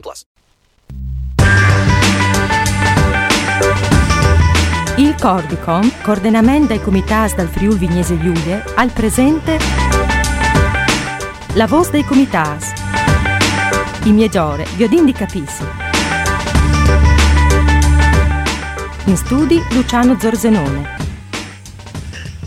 plus. Il Cordicom, coordinamento dai comitas dal Friul Vignese Giulie, al presente la voce dei comitas. I migliore, Viodin di Capissi. In studi Luciano Zorzenone.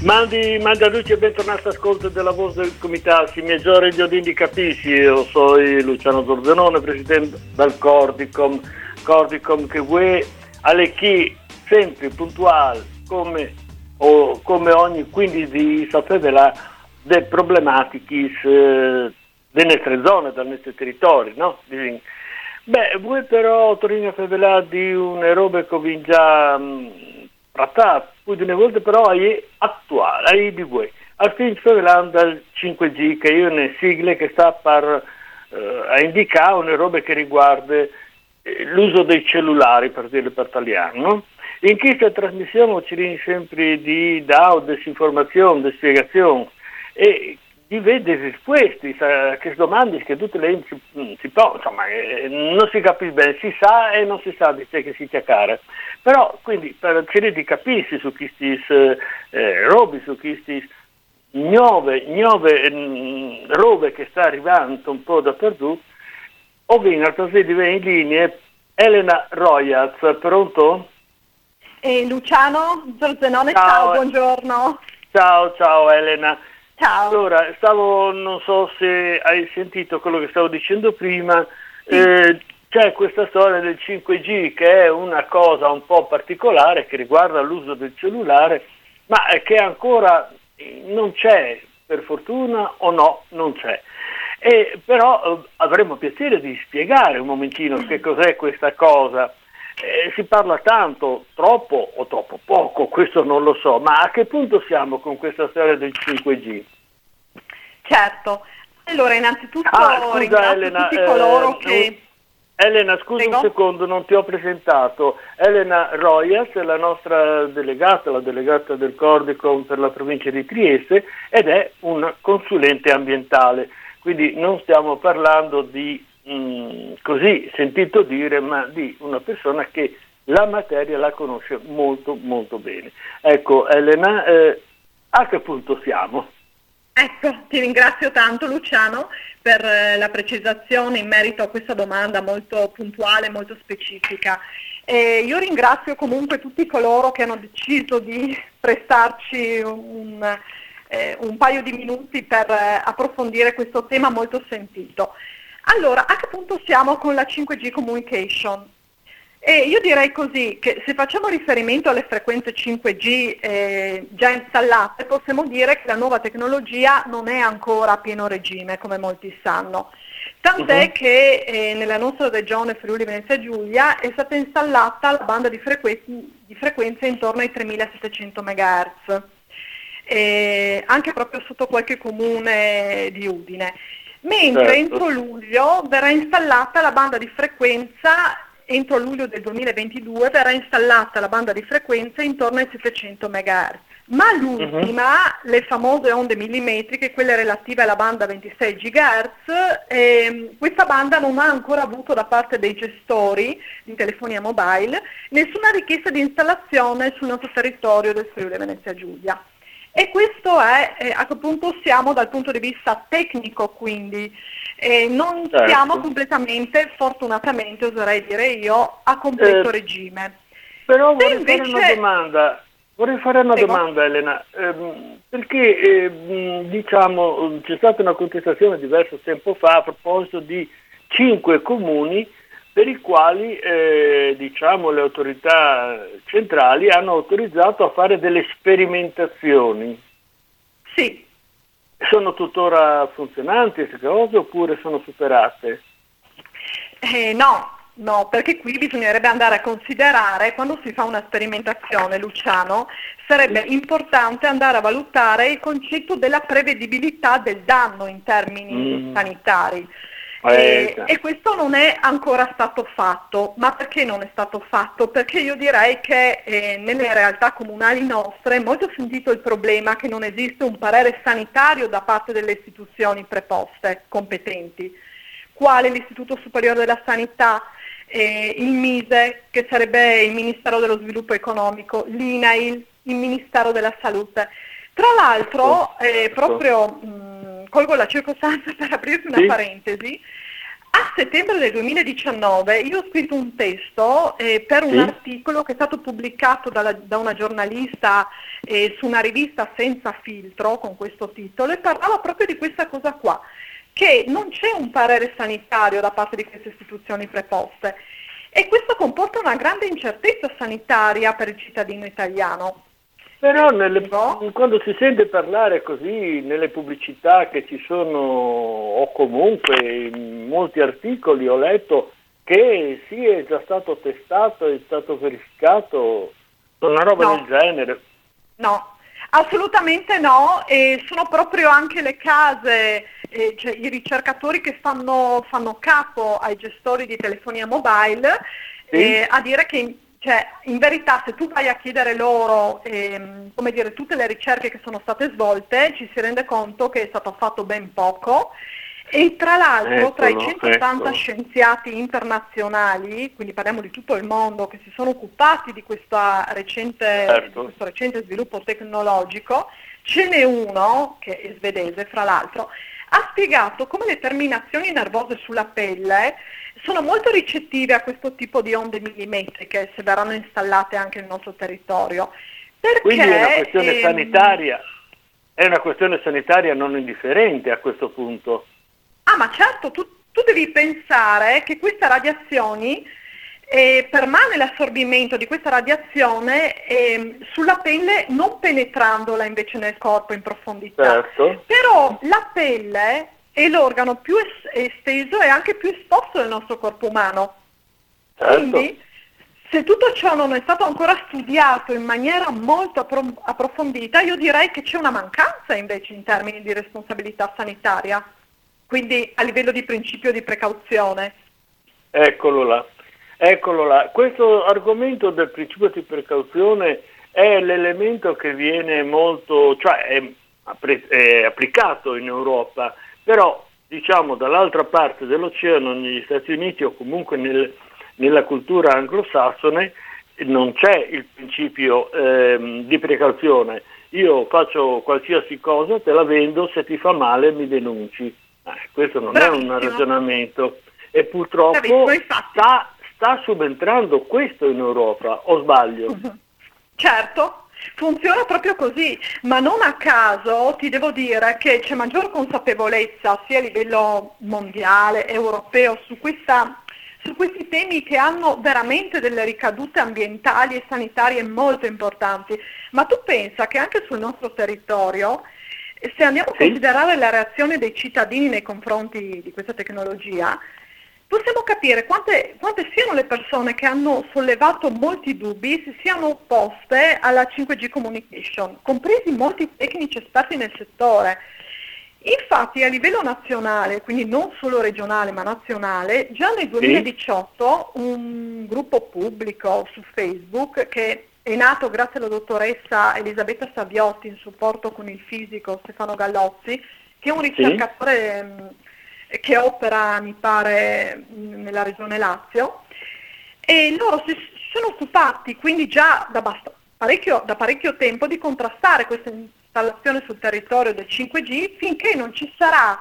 Mandi, mandi a luce e bentornato all'ascolto della voce del comitato, giorni di Odin di Capisci, io sono Luciano Zorzenone, presidente del Cordicom, Cordicom che vuoi alle chi sempre puntuale come, o, come ogni 15 di sapere delle problematiche eh, delle nostre zone, dei nostri territori, no? Beh, voi però Torino Fevelà di una roba che vi già trattato, più di una volta però è attuale, è di voi. Al fin Fevelà dal 5G, che è una sigla che sta per eh, indicare una roba che riguarda eh, l'uso dei cellulari, per dirlo per italiano. In questa trasmissione ci sempre di DAO, disinformazione, di spiegazione e di vedere a queste domande che tutte le si, mm, si insomma, eh, non si capisce bene, si sa e non si sa di che si chiacchiera. Però quindi per cercare di capire su questi eh, robe, su questi nuove, nuove mh, robe che sta arrivando un po' dappertutto, ho visto di in linea Elena Royaz, pronto? E Luciano Zorzenone, ciao, ciao buongiorno. Ciao, ciao Elena. Ciao. Allora, stavo, non so se hai sentito quello che stavo dicendo prima, sì. eh, c'è questa storia del 5G che è una cosa un po' particolare che riguarda l'uso del cellulare, ma che ancora non c'è, per fortuna o no, non c'è. E però eh, avremo piacere di spiegare un momentino che cos'è questa cosa. Eh, si parla tanto, troppo o troppo poco, questo non lo so, ma a che punto siamo con questa storia del 5G? Certo, allora innanzitutto ah, scusa, Elena, tutti coloro eh, che... Elena, scusa Prego? un secondo, non ti ho presentato. Elena Royas è la nostra delegata, la delegata del Cordicom per la provincia di Trieste ed è un consulente ambientale. Quindi non stiamo parlando di Mm, così sentito dire, ma di una persona che la materia la conosce molto molto bene. Ecco Elena, eh, a che punto siamo? Ecco, ti ringrazio tanto Luciano per eh, la precisazione in merito a questa domanda molto puntuale, molto specifica. E io ringrazio comunque tutti coloro che hanno deciso di prestarci un, eh, un paio di minuti per eh, approfondire questo tema molto sentito. Allora, a che punto siamo con la 5G Communication? E io direi così che se facciamo riferimento alle frequenze 5G eh, già installate, possiamo dire che la nuova tecnologia non è ancora a pieno regime, come molti sanno. Tant'è uh-huh. che eh, nella nostra regione Friuli Venezia Giulia è stata installata la banda di, frequ- di frequenze intorno ai 3700 MHz, eh, anche proprio sotto qualche comune di Udine mentre certo. entro luglio verrà installata la banda di frequenza entro luglio del 2022 verrà installata la banda di frequenza intorno ai 700 MHz. Ma l'ultima, uh-huh. le famose onde millimetriche, quelle relative alla banda 26 GHz, ehm, questa banda non ha ancora avuto da parte dei gestori di telefonia mobile nessuna richiesta di installazione sul nostro territorio del Friuli Venezia Giulia. E questo è eh, a che punto siamo dal punto di vista tecnico, quindi eh, non certo. siamo completamente, fortunatamente oserei dire io, a completo eh, regime. Però vorrei invece... fare una domanda, vorrei fare una Prego. domanda Elena, ehm, perché ehm, diciamo, c'è stata una contestazione diverso tempo fa a proposito di cinque comuni per i quali eh, diciamo, le autorità centrali hanno autorizzato a fare delle sperimentazioni. Sì. Sono tuttora funzionanti queste cose oppure sono superate? Eh, no, no, perché qui bisognerebbe andare a considerare, quando si fa una sperimentazione, Luciano, sarebbe importante andare a valutare il concetto della prevedibilità del danno in termini Mm. sanitari. Eh, E, e questo non è ancora stato fatto, ma perché non è stato fatto? Perché io direi che eh, nelle realtà comunali nostre è molto sentito il problema che non esiste un parere sanitario da parte delle istituzioni preposte, competenti, quale l'Istituto Superiore della Sanità, eh, il MISE, che sarebbe il Ministero dello Sviluppo Economico, l'INAIL, il Ministero della Salute. Tra l'altro, eh, Ecco. proprio mh, colgo la circostanza per aprirti una Sì. parentesi, a settembre del 2019 io ho scritto un testo eh, per un Sì. articolo che è stato pubblicato dalla- da una giornalista eh, su una rivista senza filtro con questo titolo e parlava proprio di questa cosa qua, che non c'è un parere sanitario da parte di queste istituzioni preposte e questo comporta una grande incertezza sanitaria per il cittadino italiano. Però nelle- No? quando si sente parlare così nelle pubblicità che ci sono o comunque in molti articoli ho letto che sì è già stato testato, è stato verificato, una roba No. del genere. No, assolutamente no, e sono proprio anche le case, eh, cioè i ricercatori che fanno, fanno capo ai gestori di telefonia mobile Sì. eh, a dire che cioè, in verità se tu vai a chiedere loro ehm, come dire, tutte le ricerche che sono state svolte ci si rende conto che è stato fatto ben poco e tra l'altro tra i Eccolo, 180 ecco. scienziati internazionali, quindi parliamo di tutto il mondo, che si sono occupati di, recente, Certo. di questo recente sviluppo tecnologico, ce n'è uno, che è svedese fra l'altro, ha spiegato come le terminazioni nervose sulla pelle sono molto ricettive a questo tipo di onde millimetriche se verranno installate anche nel nostro territorio. Perché, Quindi è una questione ehm, sanitaria, è una questione sanitaria non indifferente a questo punto. Ah, ma certo, tu, tu devi pensare che queste radiazioni, eh, permane l'assorbimento di questa radiazione ehm, sulla pelle non penetrandola invece nel corpo in profondità. Certo. Però la pelle è l'organo più es- esteso e anche più esposto del nostro corpo umano. Certo. Quindi, se tutto ciò non è stato ancora studiato in maniera molto appro- approfondita, io direi che c'è una mancanza invece in termini di responsabilità sanitaria, quindi a livello di principio di precauzione. Eccolo là, eccolo là. Questo argomento del principio di precauzione è l'elemento che viene molto, cioè è, è applicato in Europa, però diciamo dall'altra parte dell'oceano, negli Stati Uniti o comunque nel- nella cultura anglosassone, non c'è il principio ehm, di precauzione. Io faccio qualsiasi cosa, te la vendo, se ti fa male mi denunci. Eh, questo non è un Bravissimo. ragionamento e purtroppo Bravissimo, sta, sta subentrando questo in Europa, o sbaglio? Certo, funziona proprio così, ma non a caso ti devo dire che c'è maggior consapevolezza sia a livello mondiale, europeo, su, questa- su questi temi che hanno veramente delle ricadute ambientali e sanitarie molto importanti. Ma tu pensa che anche sul nostro territorio, se andiamo a considerare la reazione dei cittadini nei confronti di questa tecnologia, possiamo capire quante, quante siano le persone che hanno sollevato molti dubbi, si siano opposte alla 5G communication, compresi molti tecnici esperti nel settore. Infatti a livello nazionale, quindi non solo regionale ma nazionale, già nel 2018 un gruppo pubblico su Facebook che è nato grazie alla dottoressa Elisabetta Saviotti in supporto con il fisico Stefano Gallozzi, che è un ricercatore mh, che opera, mi pare, nella regione Lazio, e loro si sono occupati quindi già da, bast- parecchio, da parecchio tempo di contrastare questa installazione sul territorio del 5G finché non ci sarà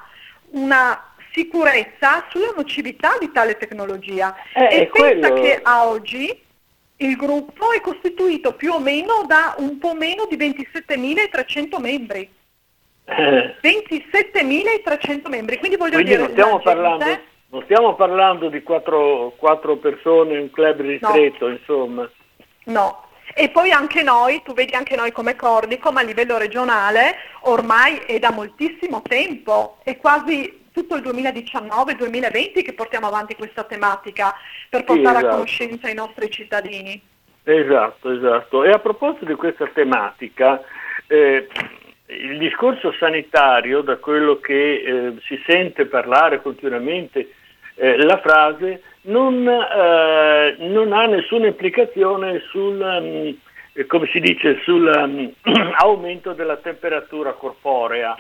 una sicurezza sulla nocività di tale tecnologia. Eh, e pensa quello- che a oggi il gruppo è costituito più o meno da un po' meno di 27.300 membri. Eh, 27.300 membri, quindi voglio Quindi dire... non stiamo, la gente- parlando, non stiamo parlando di quattro, quattro persone, un club ristretto, insomma. No. E poi anche noi, tu vedi anche noi come Cordicom a livello regionale, ormai è da moltissimo tempo, è quasi tutto il 2019-2020 che portiamo avanti questa tematica per portare esatto. a conoscenza i nostri cittadini. Esatto, esatto. E a proposito di questa tematica, eh, il discorso sanitario, da quello che eh, si sente parlare continuamente, eh, la frase non, eh, non, ha nessuna implicazione sul, come si dice, sull'aumento um, della temperatura corporea.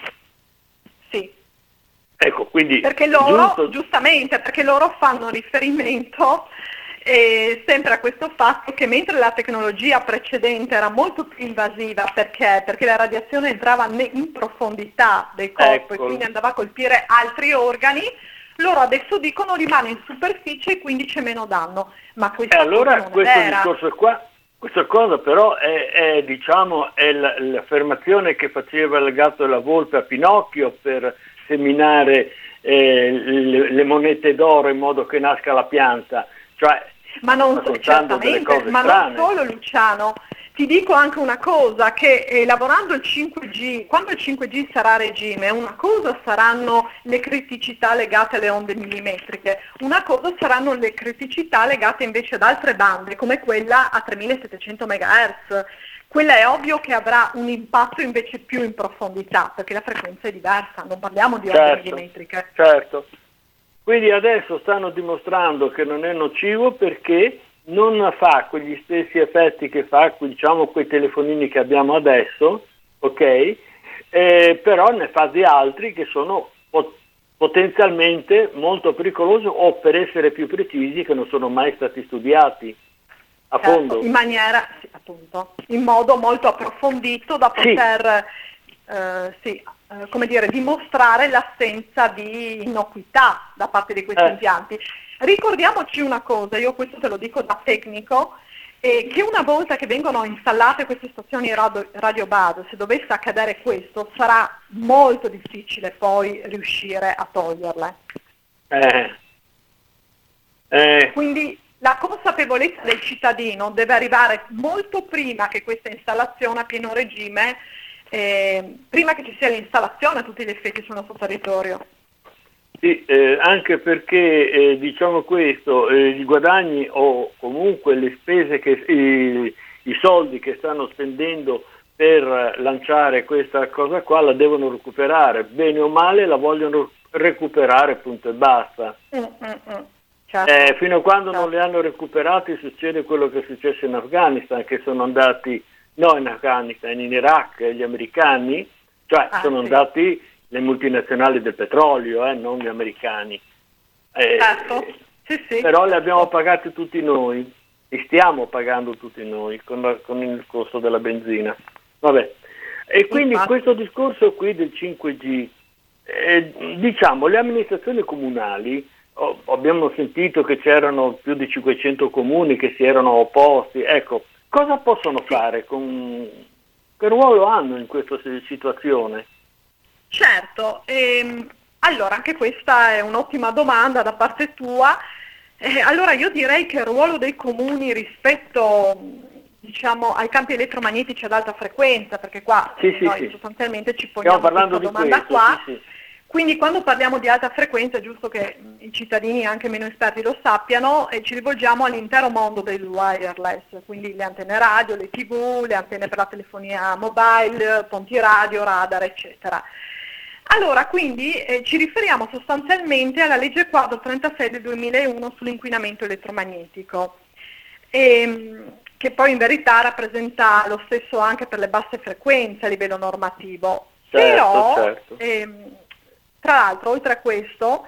Sì. Ecco, quindi, perché loro, giusto... giustamente, perché loro fanno riferimento eh, sempre a questo fatto che mentre la tecnologia precedente era molto più invasiva perché, perché la radiazione entrava in profondità del corpo ecco. e quindi andava a colpire altri organi, loro adesso dicono rimane in superficie e quindi c'è meno danno. Ma questa eh, allora questo discorso qua, questa cosa però è, è, diciamo, è l'affermazione che faceva il gatto e la volpe a Pinocchio per seminare eh, le, le monete d'oro in modo che nasca la pianta. Cioè, ma non, certamente, ma non solo Luciano, ti dico anche una cosa, che eh, lavorando il 5G, quando il 5G sarà a regime, una cosa saranno le criticità legate alle onde millimetriche, una cosa saranno le criticità legate invece ad altre bande, come quella a 3700 MHz. Quella è ovvio che avrà un impatto invece più in profondità, perché la frequenza è diversa, non parliamo di onde certo, millimetriche. Certo. Quindi adesso stanno dimostrando che non è nocivo perché non fa quegli stessi effetti che fa diciamo, quei telefonini che abbiamo adesso, ok? Eh, però ne fa di altri che sono pot- potenzialmente molto pericolosi o per essere più precisi che non sono mai stati studiati a certo, fondo. In maniera, sì, appunto, in modo molto approfondito da poter sì. Eh, sì, eh, come dire, dimostrare l'assenza di innocuità da parte di questi eh. impianti. Ricordiamoci una cosa, io questo te lo dico da tecnico, eh, che una volta che vengono installate queste stazioni radio, radio base, se dovesse accadere questo, sarà molto difficile poi riuscire a toglierle. Eh. Eh. Quindi la consapevolezza del cittadino deve arrivare molto prima che questa installazione a pieno regime eh, prima che ci sia l'installazione a tutti gli effetti sul nostro territorio. Sì, eh, anche perché eh, diciamo questo, eh, i guadagni o comunque le spese, che, i, i soldi che stanno spendendo per lanciare questa cosa qua la devono recuperare, bene o male la vogliono recuperare punto e basta. Mm, mm, mm. Certo. Eh, fino a quando certo. non li hanno recuperati succede quello che è successo in Afghanistan, che sono andati no in Afghanistan, in Iraq, gli americani, cioè ah, sono sì. andati le multinazionali del petrolio, eh, non gli americani. Eh, certo. Sì, sì. Però le abbiamo pagate tutti noi e stiamo pagando tutti noi con, la, con il costo della benzina. Vabbè. E quindi Infatti. questo discorso qui del 5G, eh, diciamo, le amministrazioni comunali, oh, abbiamo sentito che c'erano più di 500 comuni che si erano opposti, ecco, cosa possono fare? Con... Che ruolo hanno in questa situazione? Certo, ehm, allora anche questa è un'ottima domanda da parte tua. Eh, allora io direi che il ruolo dei comuni rispetto diciamo, ai campi elettromagnetici ad alta frequenza, perché qua sì, noi sì, sostanzialmente ci poniamo questa domanda questo, qua, sì, quindi quando parliamo di alta frequenza è giusto che i cittadini anche meno esperti lo sappiano e ci rivolgiamo all'intero mondo del wireless, quindi le antenne radio, le tv, le antenne per la telefonia mobile, ponti radio, radar, eccetera. Allora, quindi eh, ci riferiamo sostanzialmente alla legge quadro 36 del 2001 sull'inquinamento elettromagnetico, ehm, che poi in verità rappresenta lo stesso anche per le basse frequenze a livello normativo. Certo, Però, certo. Ehm, tra l'altro, oltre a questo,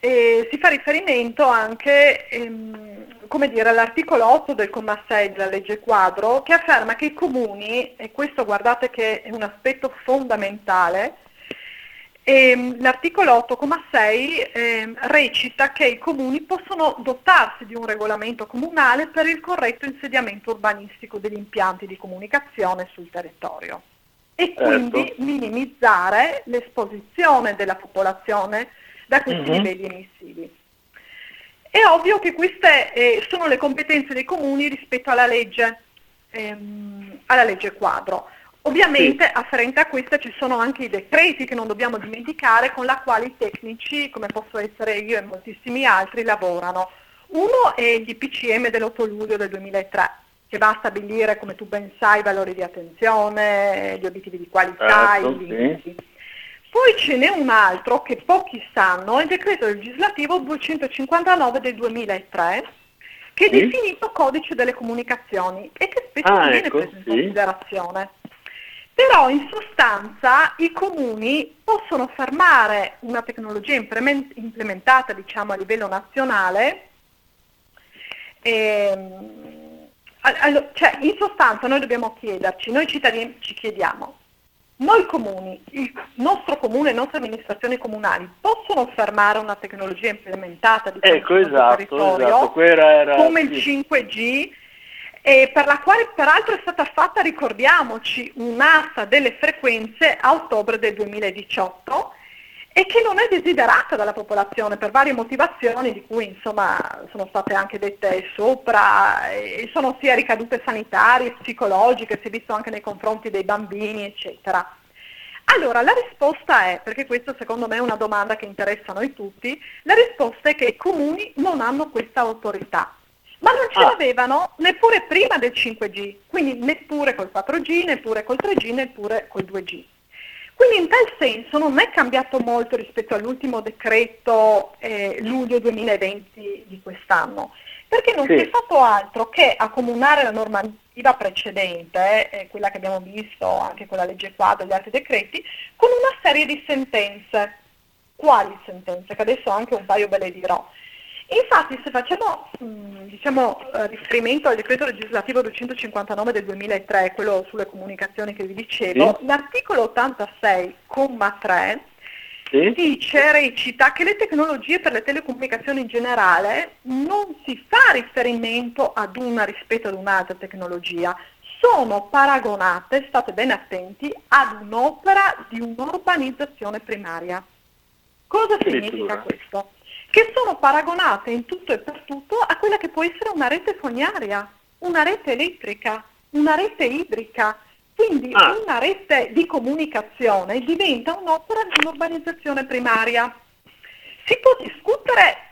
eh, si fa riferimento anche ehm, dire, all'articolo 8 del comma 6 della legge quadro che afferma che i comuni, e questo guardate che è un aspetto fondamentale, ehm, l'articolo 8,6 ehm, recita che i comuni possono dotarsi di un regolamento comunale per il corretto insediamento urbanistico degli impianti di comunicazione sul territorio e Certo. quindi minimizzare l'esposizione della popolazione da questi Mhm. livelli emissivi. È ovvio che queste eh, sono le competenze dei comuni rispetto alla legge, ehm, alla legge quadro. Ovviamente sì. afferente a questo ci sono anche i decreti che non dobbiamo dimenticare con la quali i tecnici, come posso essere io e moltissimi altri, lavorano. Uno è il DPCM dell'8 luglio del 2003, che va a stabilire, come tu ben sai, i valori di attenzione, gli obiettivi di qualità, certo, i limiti. Sì. Poi ce n'è un altro che pochi sanno, è il decreto legislativo 259 del 2003, che è sì. definito codice delle comunicazioni e che spesso ah, viene ecco, preso in considerazione. Però in sostanza i comuni possono fermare una tecnologia implementata diciamo, a livello nazionale, ehm, allo, cioè in sostanza noi dobbiamo chiederci, noi cittadini ci chiediamo, noi comuni, il nostro comune, le nostre amministrazioni comunali possono fermare una tecnologia implementata diciamo, ecco, esatto, territorio esatto. Era, come il 5G e per la quale peraltro è stata fatta, ricordiamoci, un'asta delle frequenze a ottobre del 2018 e che non è desiderata dalla popolazione per varie motivazioni di cui insomma sono state anche dette sopra e sono sia ricadute sanitarie, psicologiche, si è visto anche nei confronti dei bambini eccetera. Allora la risposta è, perché questa secondo me è una domanda che interessa a noi tutti, la risposta è che i comuni non hanno questa autorità ma non ce ah. l'avevano neppure prima del 5G, quindi neppure col 4G, neppure col 3G, neppure col 2G. Quindi in tal senso non è cambiato molto rispetto all'ultimo decreto eh, luglio 2020 di quest'anno, perché non sì. si è fatto altro che accomunare la normativa precedente, eh, quella che abbiamo visto anche con la legge quadro e gli altri decreti, con una serie di sentenze. Quali sentenze? Che adesso anche un paio ve le dirò. Infatti se facciamo mm, diciamo, eh, riferimento al decreto legislativo 259 del 2003, quello sulle comunicazioni che vi dicevo, sì. l'articolo 86,3 sì. dice, recita che le tecnologie per le telecomunicazioni in generale non si fa riferimento ad una rispetto ad un'altra tecnologia, sono paragonate, state ben attenti, ad un'opera di un'urbanizzazione primaria. Cosa significa questo? Che sono paragonate in tutto e per tutto a quella che può essere una rete fognaria, una rete elettrica, una rete idrica. Quindi ah. una rete di comunicazione diventa un'opera di un'urbanizzazione primaria. Si può discutere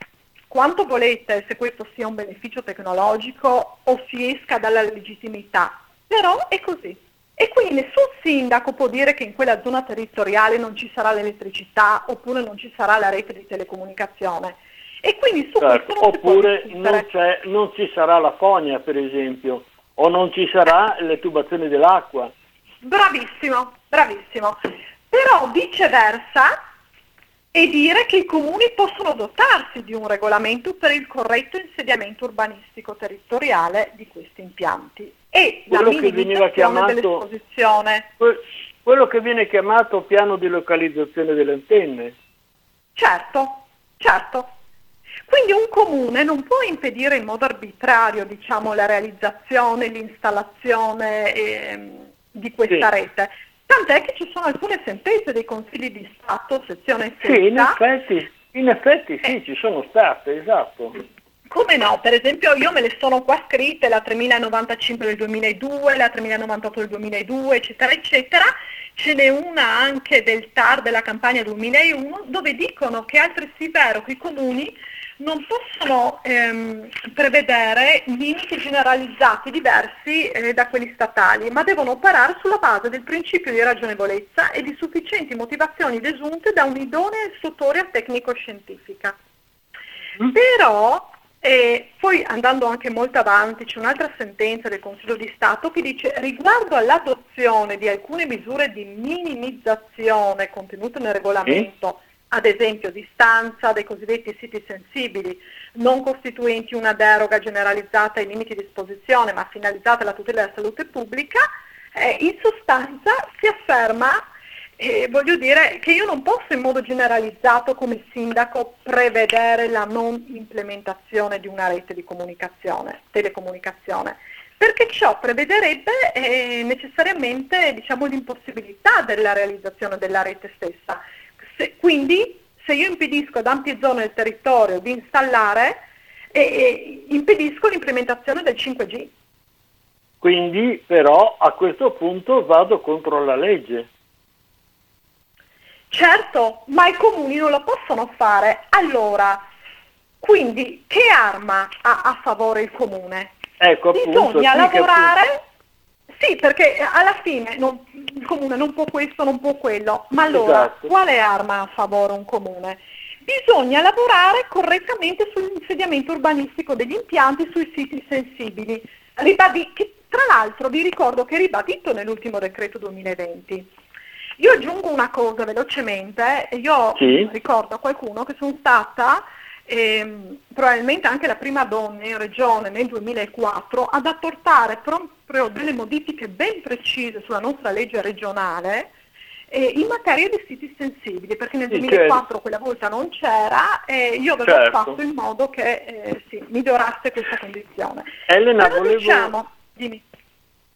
quanto volete se questo sia un beneficio tecnologico o si esca dalla legittimità, però è così. E quindi nessun sindaco può dire che in quella zona territoriale non ci sarà l'elettricità oppure non ci sarà la rete di telecomunicazione. E quindi su certo, non oppure non, non, ci sarà la fogna, per esempio, o non ci sarà le tubazioni dell'acqua. Bravissimo, bravissimo. Però viceversa è dire che i comuni possono dotarsi di un regolamento per il corretto insediamento urbanistico territoriale di questi impianti e quello la minimizzazione chiamato. Quello che viene chiamato piano di localizzazione delle antenne. Certo, certo. Quindi un comune non può impedire in modo arbitrario diciamo, la realizzazione, l'installazione eh, di questa sì. rete. Tant'è che ci sono alcune sentenze dei consigli di Stato, sezione 6. Sì, in effetti, in effetti sì, eh. ci sono state, esatto. Come no? Per esempio io me le sono qua scritte, la 3095 del 2002, la 3098 del 2002, eccetera, eccetera. Ce n'è una anche del TAR della campagna 2001 dove dicono che è altresì vero che i comuni non possono ehm, prevedere limiti generalizzati diversi eh, da quelli statali, ma devono operare sulla base del principio di ragionevolezza e di sufficienti motivazioni desunte da un'idonea istruttoria tecnico-scientifica. Mm. Però e poi andando anche molto avanti c'è un'altra sentenza del Consiglio di Stato che dice riguardo all'adozione di alcune misure di minimizzazione contenute nel regolamento, sì. ad esempio distanza dei cosiddetti siti sensibili, non costituenti una deroga generalizzata ai limiti di esposizione ma finalizzata alla tutela della salute pubblica, eh, in sostanza si afferma e voglio dire che io non posso in modo generalizzato come sindaco prevedere la non implementazione di una rete di comunicazione, telecomunicazione, perché ciò prevederebbe eh, necessariamente diciamo, l'impossibilità della realizzazione della rete stessa. Se, quindi se io impedisco ad ampie zone del territorio di installare, eh, impedisco l'implementazione del 5G. Quindi però a questo punto vado contro la legge. Certo, ma i comuni non lo possono fare. Allora, quindi che arma ha a favore il comune? Ecco, appunto, Bisogna sì, lavorare... Sì, perché alla fine non- il comune non può questo, non può quello. Ma allora, Esatto. quale arma ha a favore un comune? Bisogna lavorare correttamente sull'insediamento urbanistico degli impianti sui siti sensibili. Ribadi- che, tra l'altro vi ricordo che è ribadito nell'ultimo decreto 2020. Io aggiungo una cosa velocemente, io Sì. ricordo a qualcuno che sono stata ehm, probabilmente anche la prima donna in regione nel 2004 ad apportare proprio delle modifiche ben precise sulla nostra legge regionale eh, in materia di siti sensibili, perché nel Sì, 2004 quella volta non c'era e io avevo Certo. fatto in modo che eh, sì, migliorasse questa condizione. Elena, Però volevo, diciamo, dimmi.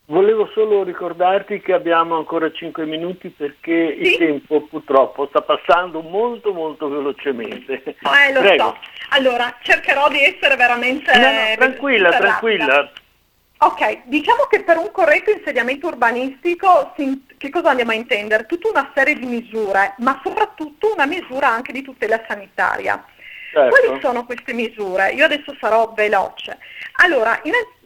Volevo solo ricordarti che abbiamo ancora 5 minuti perché Sì. il tempo purtroppo sta passando molto molto velocemente. Eh, lo Prego. so. Allora, cercherò di essere veramente... No, no, tranquilla, tranquilla. rapida. Ok, diciamo che per un corretto insediamento urbanistico si- che cosa andiamo a intendere? Tutta una serie di misure, ma soprattutto una misura anche di tutela sanitaria. Certo. Quali sono queste misure? Io adesso sarò veloce. Allora, innanzi-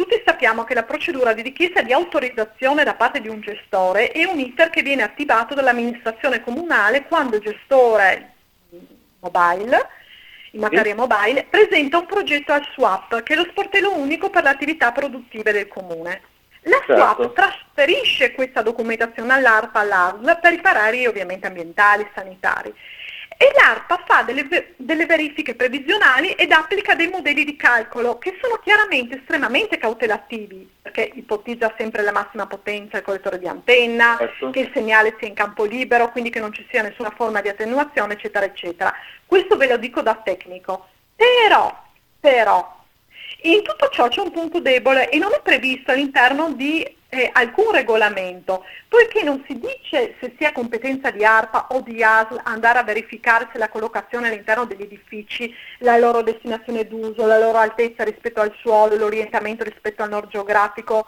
tutti sappiamo che la procedura di richiesta di autorizzazione da parte di un gestore è un iter che viene attivato dall'amministrazione comunale quando il gestore mobile, in materia mobile, presenta un progetto al SWAP, che è lo sportello unico per le attività produttive del comune. La Certo. SWAP trasferisce questa documentazione all'ARPA, all'ASL, per i pareri ovviamente ambientali, sanitari. E l'ARPA fa delle, delle verifiche previsionali ed applica dei modelli di calcolo che sono chiaramente estremamente cautelativi, perché ipotizza sempre la massima potenza del collettore di antenna, Certo. che il segnale sia in campo libero, quindi che non ci sia nessuna forma di attenuazione, eccetera, eccetera. Questo ve lo dico da tecnico. Però, però, in tutto ciò c'è un punto debole e non è previsto all'interno di eh, alcun regolamento, poiché non si dice se sia competenza di ARPA o di ASL andare a verificare se la collocazione all'interno degli edifici, la loro destinazione d'uso, la loro altezza rispetto al suolo, l'orientamento rispetto al nord geografico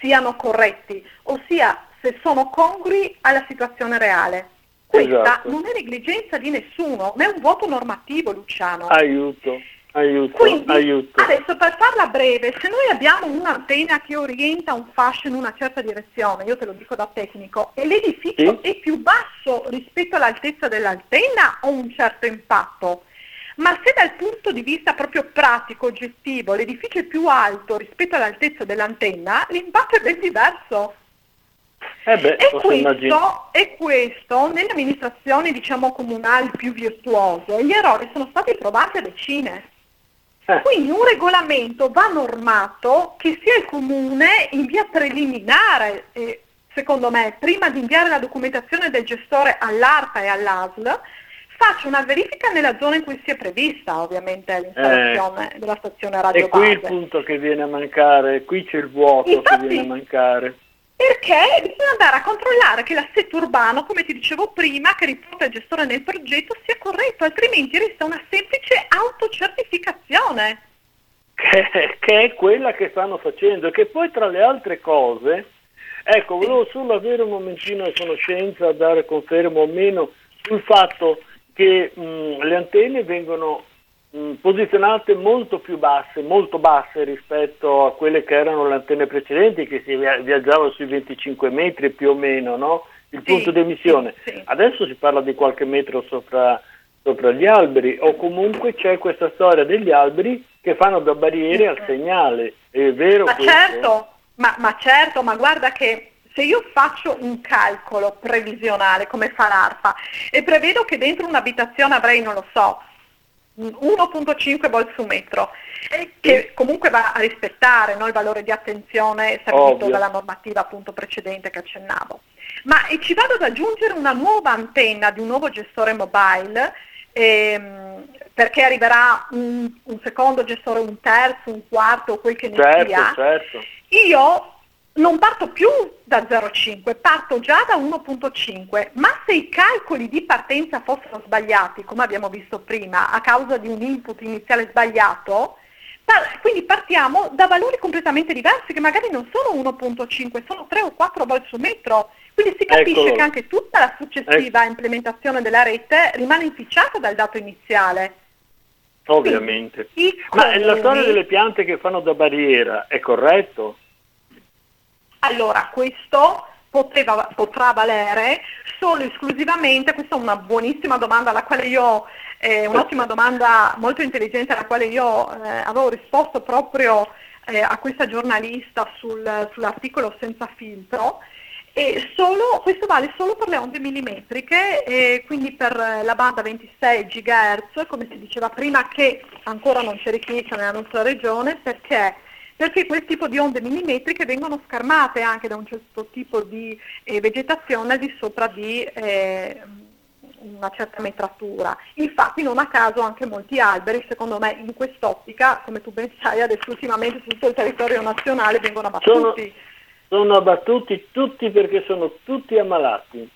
siano corretti, ossia se sono congrui alla situazione reale. Questa Esatto. non è negligenza di nessuno, ma è un vuoto normativo, Luciano. Aiuto, aiuto, Quindi, aiuto. adesso per farla breve, se noi abbiamo un'antenna che orienta un fascio in una certa direzione, io te lo dico da tecnico, e l'edificio Sì. è più basso rispetto all'altezza dell'antenna, ho un certo impatto. Ma se dal punto di vista proprio pratico, oggettivo, l'edificio è più alto rispetto all'altezza dell'antenna, l'impatto è ben diverso. Eh beh, E questo, e questo nelle amministrazioni diciamo comunali più virtuose, gli errori sono stati trovati a decine. Eh. Quindi un regolamento va normato che sia il comune in via preliminare, eh, secondo me, prima di inviare la documentazione del gestore all'ARPA e all'ASL, faccia una verifica nella zona in cui sia prevista ovviamente l'installazione della stazione radio È qui il punto che viene a mancare, qui c'è il vuoto Infatti- che viene a mancare. Perché bisogna andare a controllare che l'assetto urbano, come ti dicevo prima, che riporta il gestore nel progetto, sia corretto, altrimenti resta una semplice autocertificazione. che, che è quella che stanno facendo e che poi tra le altre cose, ecco, volevo solo avere un momentino di conoscenza, dare conferma o meno sul fatto che mh, le antenne vengono mh, posizionate molto più basse, molto basse rispetto a quelle che erano le antenne precedenti, che si via- viaggiava sui 25 metri più o meno, no? Il Sì, punto di emissione. sì, sì. Adesso si parla di qualche metro sopra, sopra gli alberi o comunque c'è questa storia degli alberi che fanno da barriere al segnale. È vero Ma questo? certo, ma, ma certo, ma guarda che se io faccio un calcolo previsionale come fa l'ARPA e prevedo che dentro un'abitazione avrei, non lo so, 1.5 volt su metro, che comunque va a rispettare no, il valore di attenzione stabilito Ovvio. dalla normativa appunto precedente che accennavo. Ma e ci vado ad aggiungere una nuova antenna di un nuovo gestore mobile ehm, perché arriverà un, un secondo gestore, un terzo, un quarto, quel che ne Certo, sia, certo. io non parto più da 0,5, parto già da 1,5, ma se i calcoli di partenza fossero sbagliati, come abbiamo visto prima, a causa di un input iniziale sbagliato, par- quindi Quindi partiamo da valori completamente diversi che magari non sono 1.5, sono 3 o 4 volt su metro. Quindi si capisce Eccolo. che anche tutta la successiva implementazione della rete rimane inficiata dal dato iniziale. Ovviamente. I Ma la comuni- storia delle piante che fanno da barriera è corretto? Allora, questo poteva- potrà valere solo esclusivamente, questa è una buonissima domanda alla quale io, eh, un'ottima domanda molto intelligente alla quale io eh, avevo risposto proprio eh, a questa giornalista sul- sull'articolo senza filtro. E solo, questo vale solo per le onde millimetriche, e quindi per eh, la banda 26 GHz, come si diceva prima, che ancora non c'è richiesta nella nostra regione, perché? Perché quel tipo di onde millimetriche vengono scarmate anche da un certo tipo di eh, vegetazione al di sopra di eh, una certa metratura. Infatti non a caso anche molti alberi, secondo me, in quest'ottica, come tu ben sai, adesso ultimamente su tutto il territorio nazionale vengono abbattuti. Sono abbattuti tutti perché sono tutti ammalati.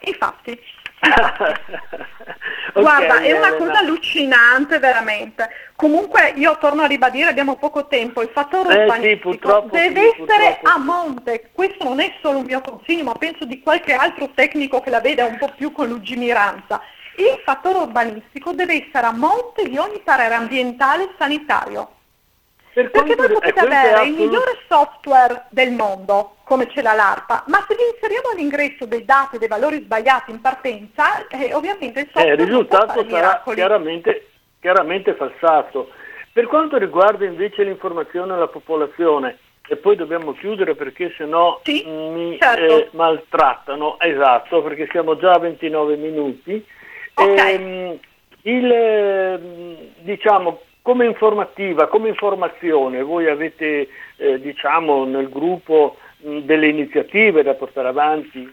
Infatti, Ok, Guarda, è una cosa allucinante veramente. Comunque io torno a ribadire, abbiamo poco tempo, il fattore Eh sì, deve sì, essere a monte. Questo non è solo un mio consiglio, ma penso di qualche altro tecnico che la veda un po' più con lungimiranza. Il fattore urbanistico deve essere a monte di ogni parere ambientale e sanitario. Per Perché voi eh, potete è avere il migliore software del mondo, come c'è la LARPA, ma se vi inseriamo all'ingresso dei dati e dei valori sbagliati in partenza, eh, ovviamente il Eh, software il non può risultato sarà chiaramente, chiaramente falsato. Per quanto riguarda invece l'informazione alla popolazione, e poi dobbiamo chiudere perché sennò Sì, mi certo. eh, maltrattano, esatto, perché siamo già a 29 minuti. Ok. Ehm, il, ehm, diciamo, come informativa, come informazione, voi avete eh, diciamo, nel gruppo mh, delle iniziative da portare avanti?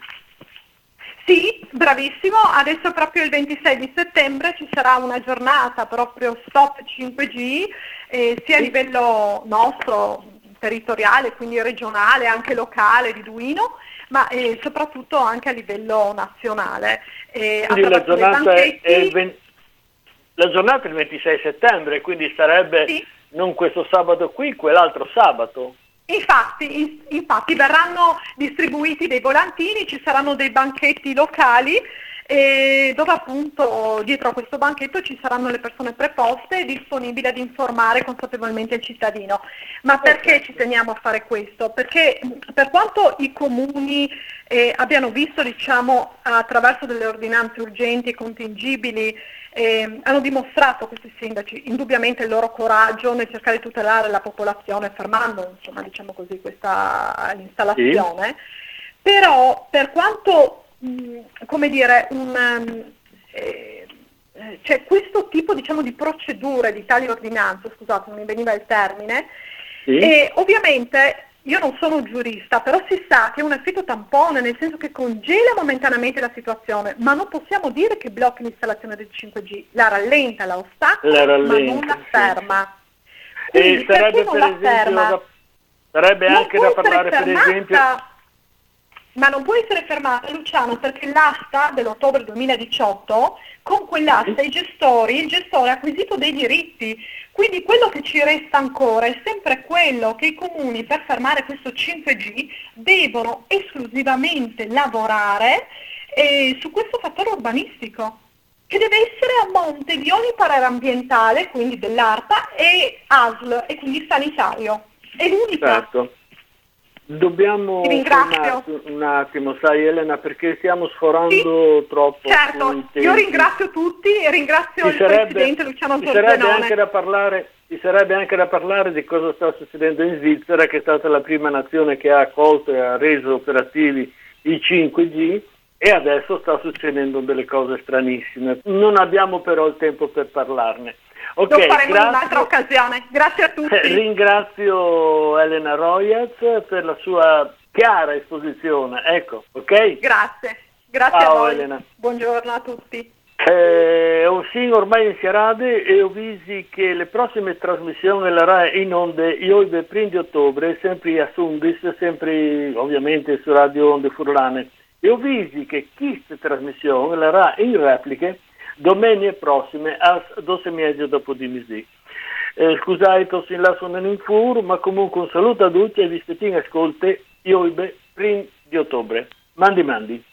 Sì, bravissimo. Adesso proprio il 26 di settembre ci sarà una giornata proprio Stop 5G, eh, sia a livello nostro, territoriale, quindi regionale, anche locale di Duino, ma eh, soprattutto anche a livello nazionale. Eh, Quindi la giornata è, il banchetti- 20 la giornata è il 26 settembre, quindi sarebbe Sì. non questo sabato qui, quell'altro sabato. Infatti, in- infatti verranno distribuiti dei volantini, ci saranno dei banchetti locali e dove appunto dietro a questo banchetto ci saranno le persone preposte e disponibili ad informare consapevolmente il cittadino. Ma perché ci teniamo a fare questo? Perché per quanto i comuni eh, abbiano visto diciamo, attraverso delle ordinanze urgenti e contingibili eh, hanno dimostrato questi sindaci indubbiamente il loro coraggio nel cercare di tutelare la popolazione fermando insomma, diciamo così, questa installazione, però per quanto mh, come dire, un, um, eh, eh, cioè, questo tipo diciamo, di procedure, di tali ordinanze, scusate non mi veniva il termine, Sì? e ovviamente io non sono giurista, però si sa che è un effetto tampone, nel senso che congela momentaneamente la situazione, ma non possiamo dire che blocchi l'installazione del 5G, la rallenta, la ostacola, La ma non la sì. ferma. E Quindi sarebbe perché non per la esempio ferma? da- sarebbe anche da parlare per fermata, esempio Ma non può essere fermata Luciano perché l'asta dell'ottobre 2018, con quell'asta i gestori, il gestore ha acquisito dei diritti, quindi quello che ci resta ancora è sempre quello che i comuni per fermare questo 5G devono esclusivamente lavorare eh, su questo fattore urbanistico che deve essere a monte di ogni parere ambientale, quindi dell'ARPA e ASL e quindi sanitario. È l'unica. certo. Dobbiamo un attimo, sai Elena, perché stiamo sforando troppo. Certo, io ringrazio tutti e ringrazio Ci il sarebbe, Presidente Luciano ci sarebbe Zorzenone. anche da parlare ci sarebbe anche da parlare di cosa sta succedendo in Svizzera, che è stata la prima nazione che ha accolto e ha reso operativi i 5G e adesso sta succedendo delle cose stranissime. Non abbiamo però il tempo per parlarne. Ok, Lo faremo in grazie. un'altra occasione. Grazie a tutti. Eh, Ringrazio Elena Royaz per la sua chiara esposizione. Ecco, ok? Grazie. Grazie Ciao, a voi. Elena. Buongiorno a tutti. Eh, un sì ormai in serade e ho visto che le prossime trasmissioni la RAI in onde io il primo di ottobre sempre a Sundis, sempre ovviamente su Radio Onde Furlane e ho visto che queste trasmissioni la RAI in repliche domenica prossime a 12 mesi dopo di mesi. Eh, scusate se la sono in fur, ma comunque un saluto a tutti e vi spettin ascolte, io prima di ottobre. Mandi mandi.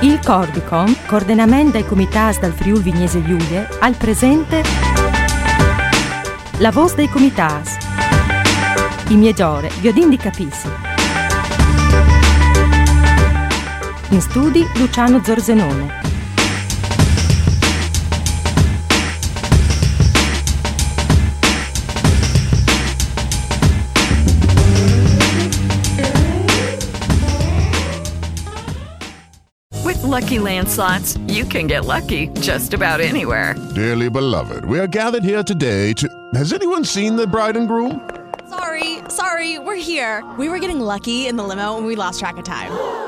Il Cordicom, coordinamento dai comitati dal Friuli Vignese Giulie, al presente la voce dei comitati. I migliori viodin di capissi. In studi Luciano Zorzenone. With Lucky Land slots, you can get lucky just about anywhere. Dearly beloved, we are gathered here today to. Has anyone seen the bride and groom? Sorry, sorry, we're here. We were getting lucky in the limo and we lost track of time.